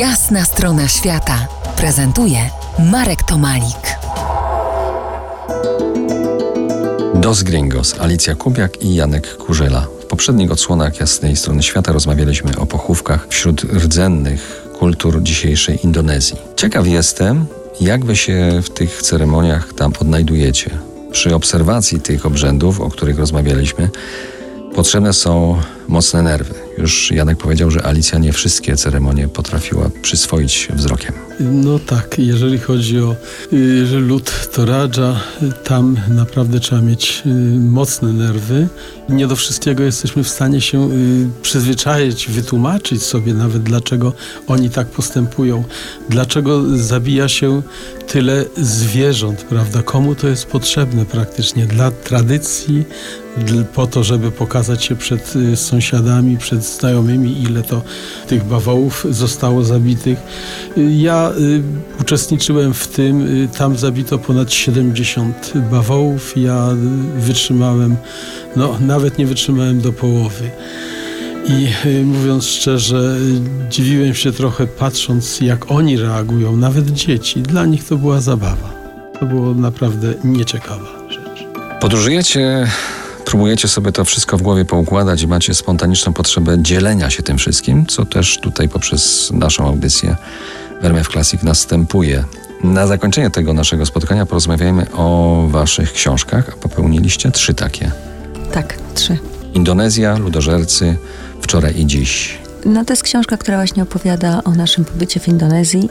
Jasna strona świata prezentuje Marek Tomalik. Dos Gringos, Alicja Kubiak i Janek Kurzela. W poprzednich odsłonach Jasnej Strony Świata rozmawialiśmy o pochówkach wśród rdzennych kultur dzisiejszej Indonezji. Ciekaw jestem, jak wy się w tych ceremoniach tam odnajdujecie. Przy obserwacji tych obrzędów, o których rozmawialiśmy, potrzebne są mocne nerwy. Już Janek powiedział, że Alicja nie wszystkie ceremonie potrafiła przyswoić wzrokiem. No tak, jeżeli chodzi o y, że lud Toradża, y, tam naprawdę trzeba mieć y, mocne nerwy. Nie do wszystkiego jesteśmy w stanie się przyzwyczaić, wytłumaczyć sobie nawet, dlaczego oni tak postępują, dlaczego zabija się tyle zwierząt, prawda? Komu to jest potrzebne praktycznie? Dla tradycji, po to, żeby pokazać się przed sąsiadami, przed znajomymi, ile to tych bawołów zostało zabitych. Ja y, uczestniczyłem w tym, y, tam zabito ponad 70 bawołów, ja y, wytrzymałem, no nawet nie wytrzymałem do połowy. I y, mówiąc szczerze, dziwiłem się trochę patrząc, jak oni reagują, nawet dzieci. Dla nich to była zabawa. To było naprawdę nieciekawa rzecz. Podróżujecie próbujecie sobie to wszystko w głowie poukładać i macie spontaniczną potrzebę dzielenia się tym wszystkim, co też tutaj poprzez naszą audycję RMF Classic następuje. Na zakończenie tego naszego spotkania porozmawiajmy o waszych książkach, a popełniliście trzy takie. Tak, trzy. Indonezja, Ludożercy, Wczoraj i Dziś. No to jest książka, która właśnie opowiada o naszym pobycie w Indonezji,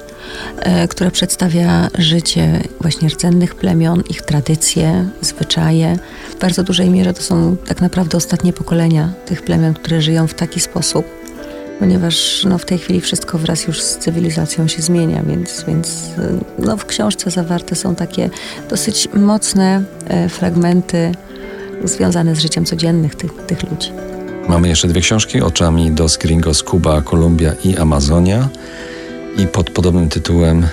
e, która przedstawia życie właśnie rdzennych plemion, ich tradycje, zwyczaje. W bardzo dużej mierze to są tak naprawdę ostatnie pokolenia tych plemion, które żyją w taki sposób, ponieważ no, w tej chwili wszystko wraz już z cywilizacją się zmienia, więc, więc e, no, w książce zawarte są takie dosyć mocne e, fragmenty związane z życiem codziennych tych, tych ludzi. Mamy jeszcze dwie książki, Oczami dos Gringos, Kuba, Kolumbia i Amazonia i pod podobnym tytułem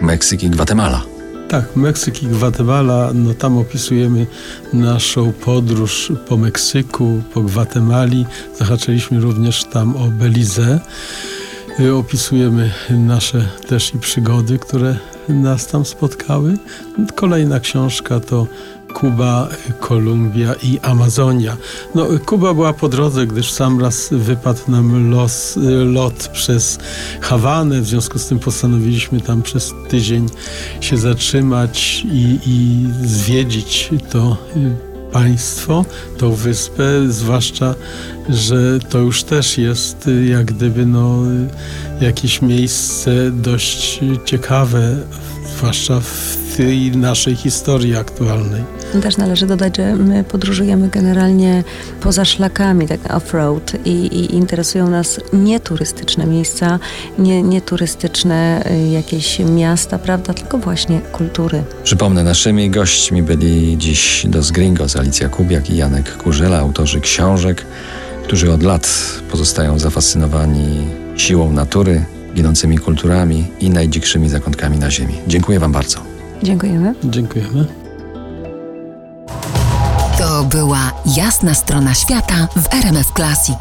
Meksyk i Gwatemala. Tak, Meksyk i Gwatemala, no tam opisujemy naszą podróż po Meksyku, po Gwatemali. Zahaczyliśmy również tam o Belize. Y, opisujemy nasze też i przygody, które nas tam spotkały. Kolejna książka to Kuba, Kolumbia i Amazonia. No, Kuba była po drodze, gdyż sam raz wypadł nam los, lot przez Hawanę, w związku z tym postanowiliśmy tam przez tydzień się zatrzymać i, i zwiedzić to państwo, tą wyspę, zwłaszcza, że to już też jest jak gdyby no, jakieś miejsce dość ciekawe, zwłaszcza w tej naszej historii aktualnej. Też należy dodać, że my podróżujemy generalnie poza szlakami, tak off-road i, i interesują nas nieturystyczne miejsca, nie, nieturystyczne y, jakieś miasta, prawda, tylko właśnie kultury. Przypomnę, naszymi gośćmi byli dziś Dos Gringos, Alicja Kubiak i Janek Kurzela, autorzy książek, którzy od lat pozostają zafascynowani siłą natury, ginącymi kulturami i najdzikszymi zakątkami na ziemi. Dziękuję Wam bardzo. Dziękujemy. Dziękujemy. To była jasna strona świata w RMF Classic.